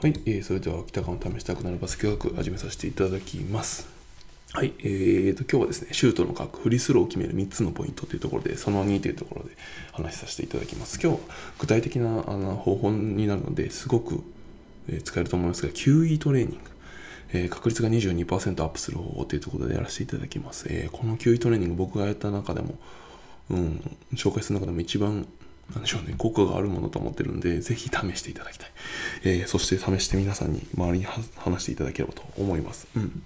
はい、えー、それでは北川の試したくなるバスケ学始めさせていただきます。はい、えーと、今日はですね、シュートの角、フリースローを決める3つのポイントというところで、その2というところで話しさせていただきます。今日、具体的なあの方法になるので、すごく、え、使えると思いますが、QE トレーニング。えー、確率が22%アップする方法というところでやらせていただきます。えー、この QE トレーニング、僕がやった中でも、うん、紹介する中でも一番なんでしょうね、効果があるものと思ってるんで、ぜひ試していただきたい。えー、そして試して皆さんに周りに話していただければと思います。うん。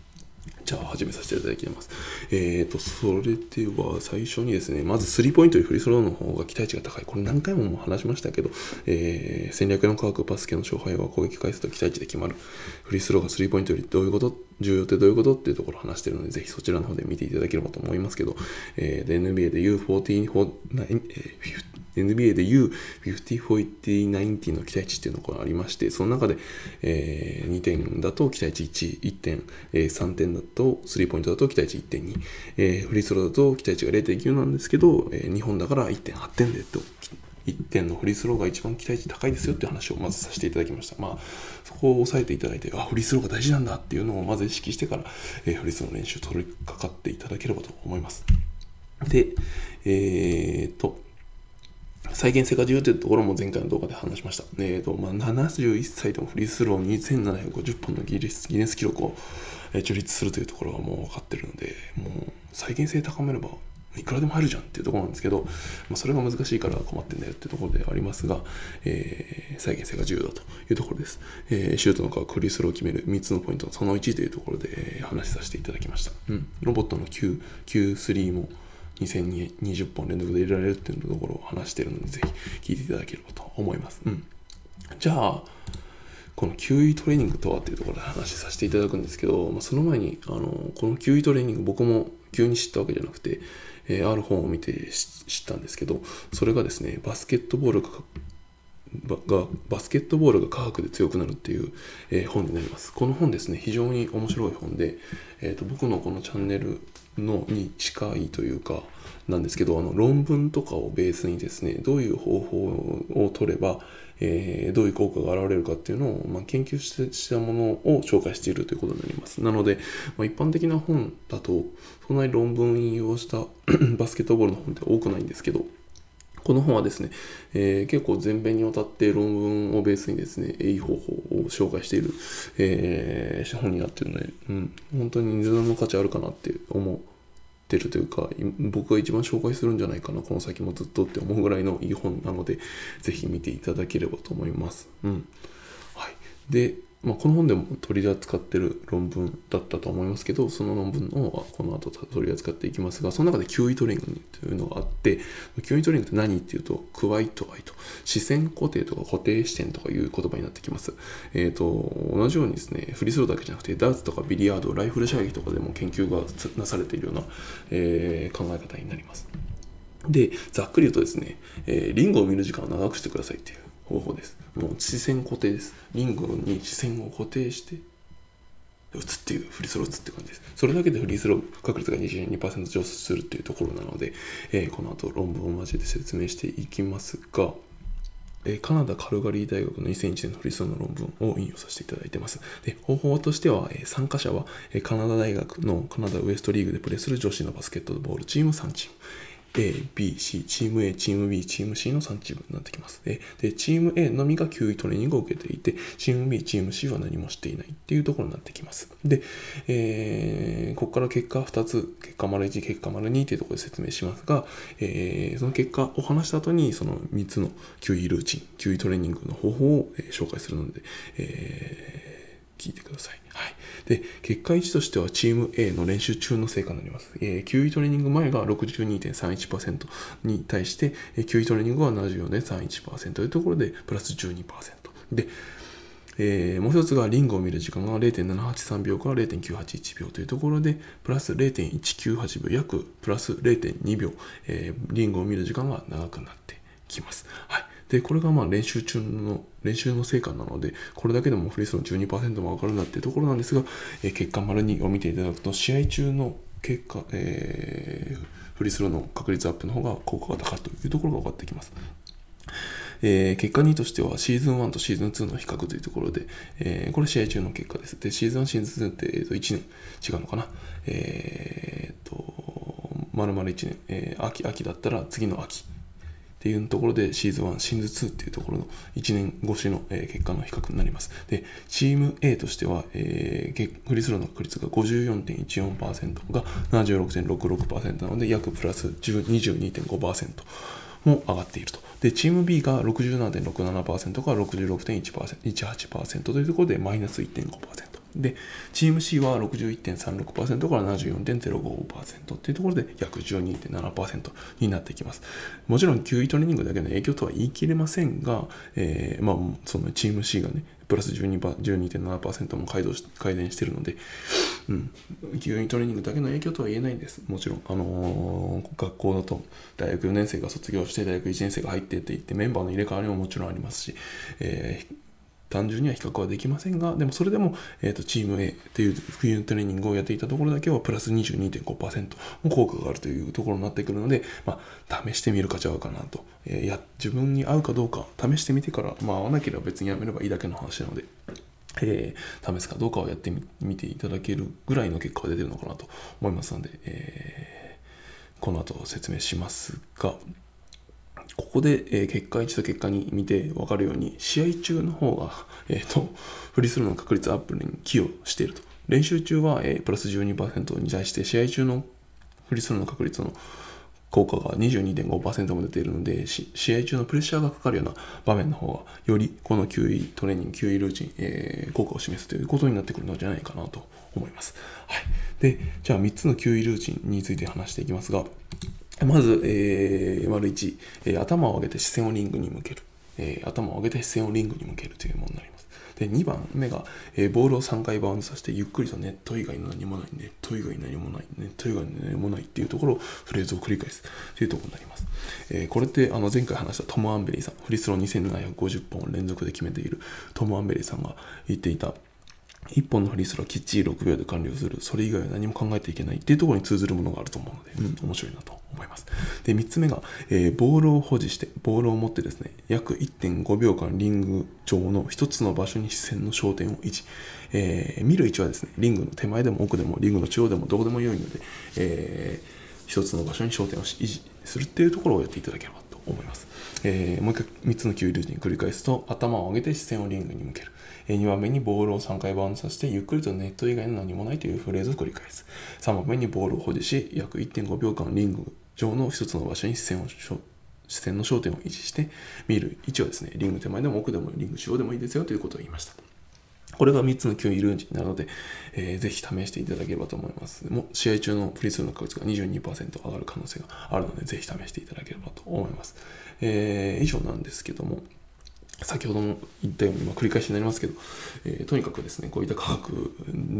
じゃあ始めさせていただきます。えーと、それでは最初にですね、まずスリーポイントよりフリースローの方が期待値が高い。これ何回もも話しましたけど、えー、戦略の科学バスケの勝敗は攻撃回数と期待値で決まる。フリースローがスリーポイントよりどういうこと重要ってどういうことっていうところを話してるので、ぜひそちらの方で見ていただければと思いますけど、えー、NBA で U14、NBA でいう50、40、90の期待値っていうのがありまして、その中で、えー、2点だと期待値1、1点、えー、3点だと、スリーポイントだと期待値1.2、えー、フリースローだと期待値が0.9なんですけど、えー、日本だから1.8点でと、1点のフリースローが一番期待値高いですよっていう話をまずさせていただきました。まあ、そこを押さえていただいて、あ、フリースローが大事なんだっていうのをまず意識してから、えー、フリースローの練習を取り掛かっていただければと思います。で、えー、っと、再現性が重要というところも前回の動画で話しました。えーとまあ、71歳でもフリースロー2750本のギネスギネス記録を樹立するというところはもう分かっているので、もう再現性高めればいくらでも入るじゃんっていうところなんですけど、まあ、それが難しいから困ってんだよっていうところではありますが、えー、再現性が重要だというところです。えー、シュートのかフリースローを決める3つのポイント、その1というところで話させていただきました。うん、ロボットの Q、Q3 も2020本連続で入れられるっていうところを話してるので、ぜひ聞いていただければと思います。うん。じゃあ、この QE トレーニングとはっていうところで話させていただくんですけど、まあ、その前に、あの、この QE トレーニング僕も急に知ったわけじゃなくて、えー、ある本を見て知ったんですけど、それがですね、バスケットボールががバスケットボールが科学で強くなるっていう、えー、本になります。この本ですね、非常に面白い本で、えーと僕のこのチャンネルのに近いというかなんですけどあの論文とかをベースにですねどういう方法を取れば、えー、どういう効果が現れるかっていうのを、まあ、研究したものを紹介しているということになります。なので、まあ、一般的な本だとそんなに論文引用した バスケットボールの本って多くないんですけどこの本はですね、えー、結構全編にわたって論文をベースにですね、いい方法を紹介している、えー、本になっているので、うん、本当に値段の価値あるかなって思ってるというか、僕が一番紹介するんじゃないかな、この先もずっとって思うぐらいのいい本なので、ぜひ見ていただければと思います。うん。はい。で、まあ、この本でも取り扱ってる論文だったと思いますけど、その論文をこの後取り扱っていきますが、その中でキウイトレーニングというのがあって、QE トレーニングって何っていうと、 quiet eye と、視線固定とか固定視点とかいう言葉になってきます。えっ、ー、と、同じようにですね、フリースローだけじゃなくて、ダーツとかビリヤード、ライフル射撃とかでも研究がなされているような、えー、考え方になります。で、ざっくり言うとですね、えー、リングを見る時間を長くしてくださいっていう方法です。もう視線固定です。リングに視線を固定して打つっていうフリースロー打つって感じです。それだけでフリースロー確率が22%上昇するっていうところなので、えー、この後論文を交えて説明していきますが、え、カナダ・カルガリー大学の2001年のフリースローの論文を引用させていただいてます。で方法としては、え、参加者は、えカナダ大学のカナダウエストリーグでプレーする女子のバスケットボールチーム3チーム。A、B、C、チーム A、チーム B、チーム C の3チームになってきます。で、でチーム A のみが9位トレーニングを受けていて、チーム B、チーム C は何もしていないっていうところになってきます。で、えー、ここから結果2つ、結果丸1、結果丸2っていうところで説明しますが、えー、その結果を話した後に、その3つの9位ルーチン、9位トレーニングの方法を、え紹介するので、えー、聞いてください。はい。で、結果1としてはチーム A の練習中の成果になります。えー、9位トレーニング前が62.31%に対して、えー、9位トレーニングは74.31%というところで、プラス12%。で、えー、もう一つがリングを見る時間が0.783秒から0.981秒というところで、プラス0.198秒、約プラス0.2秒、えー、リングを見る時間が長くなってきます。はい。で、これがまあ練習中の、練習の成果なので、これだけでもフリースロー12%も上がるなっていうところなんですが、えー、結果丸2を見ていただくと、試合中の結果、えー、フリースローの確率アップの方が効果が高いというところが分かってきます。えー、結果2としてはシーズン1とシーズン2の比較というところで、えー、これ試合中の結果です。で、シーズン1、シーズン2って、えー、と1年違うのかな。えっ、と、丸々1年、えー、秋、秋だったら次の秋っていうところでシーズン1、シーズン2っていうところの1年越しの、え結果の比較になります。で、チーム A としては、えー、フリースローの確率が54.14%が76.66%なので約プラス22.5%も上がっていると。で、チーム B が67.67%から66.18%というところでマイナス1.5%。で、チーム C は61.36%から74.05%っていうところで約12.7%になってきます。もちろん、9位トレーニングだけの影響とは言い切れませんが、えー、まあ、そのチーム C がね、プラス12.7%も改し改善してるので、うん、急にトレーニングだけの影響とは言えないんです。もちろん、あのー、学校だと大学4年生が卒業して大学1年生が入ってって言ってメンバーの入れ替わりももちろんありますし、えー単純には比較はできませんが、でもそれでも、えーと、チーム A っていう冬のトレーニングをやっていたところだけはプラス22.5%の効果があるというところになってくるので、まあ、試してみる価値はあるかなと、えー、や。自分に合うかどうか試してみてから、まあ、合わなければ別にやめればいいだけの話なので。えー、試すかどうかをやってみていただけるぐらいの結果が出てるのかなと思いますので、えー、この後説明しますが、ここで、えー、結果1と結果2見て分かるように、試合中の方が、えーと、フリースローの確率アップに寄与していると。練習中は、えー、プラス12%に対して、試合中のフリースローの確率の効果が22.5%も出ているので、試合中のプレッシャーがかかるような場面の方が、よりこの QE トレーニング、QE ルーチン、えー、効果を示すということになってくるのじゃないかなと思います。はい。で、じゃあ3つの QE ルーチンについて話していきますが、まず、えー、丸1、えー、頭を上げて視線をリングに向ける、えー、頭を上げて視線をリングに向けるというものになります。で、2番目が、えー、ボールを3回バウンドさせて、ゆっくりとネット以外の何もない、ネット以外何もない、ネット以外何もないっていうところをフレーズを繰り返すというところになります。えー、これってあの前回話したトム・アンベリーさん、フリスロー2750本連続で決めているトム・アンベリーさんが言っていた、1本のフリースローきっちり6秒で完了する。それ以外は何も考えていけないっていうところに通ずるものがあると思うので、うん、面白いなと思います。で、3つ目が、えー、ボールを保持して、ボールを持ってですね、約1.5秒間リング上の1つの場所に視線の焦点を維持。えー、見る位置はですね、リングの手前でも奥でも、リングの中央でもどこでも良いので、えー、1つの場所に焦点を維持するっていうところをやっていただければと思います。えー、もう一回3つの9ルーティン繰り返すと、頭を上げて視線をリングに向ける。え、2番目にボールを3回バウンドさせて、ゆっくりとネット以外の何もないというフレーズを繰り返す。3番目にボールを保持し、約1.5秒間リング上の1つの場所に視線を視線の焦点を維持して見る位置はですね、リング手前でも奥でもリング中央でもいいですよということを言いました。これが3つの9位ルーンジなので、えー、ぜひ試していただければと思います。もう試合中のフリースローの確率が22%上がる可能性があるので、ぜひ試していただければと思います。えー、以上なんですけども、先ほども言ったように、まあ、繰り返しになりますけど、えー、とにかくですね、こういった科学、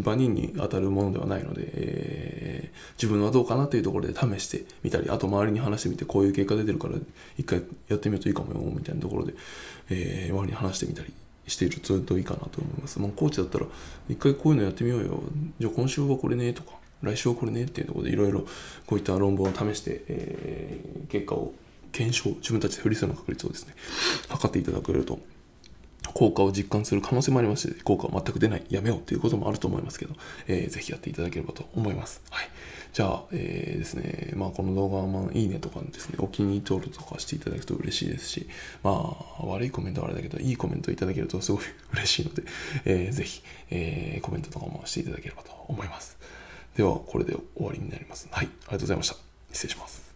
万人に当たるものではないので、えー、自分はどうかなというところで試してみたり、あと周りに話してみて、こういう結果出てるから、一回やってみるといいかもよ、みたいなところで、えー、周りに話してみたりしているといいかなと思います。まあ、コーチだったら、一回こういうのやってみようよ。じゃあ今週はこれね、とか、来週はこれねっていうところでいろいろこういった論文を試して、えー、結果を検証、自分たちでフリースの確率をですね、測っていただけると、効果を実感する可能性もありますし、効果は全く出ない、やめようということもあると思いますけど、えー、ぜひやっていただければと思います。はい。じゃあ、えー、ですね、まあ、この動画は、まあ、いいねとかですね、お気に入り登録とかしていただくと嬉しいですし、まあ、悪いコメントはあれだけど、いいコメントいただけるとすごい嬉しいので、えー、ぜひ、えー、コメントとかもしていただければと思います。では、これで終わりになります。はい、ありがとうございました。失礼します。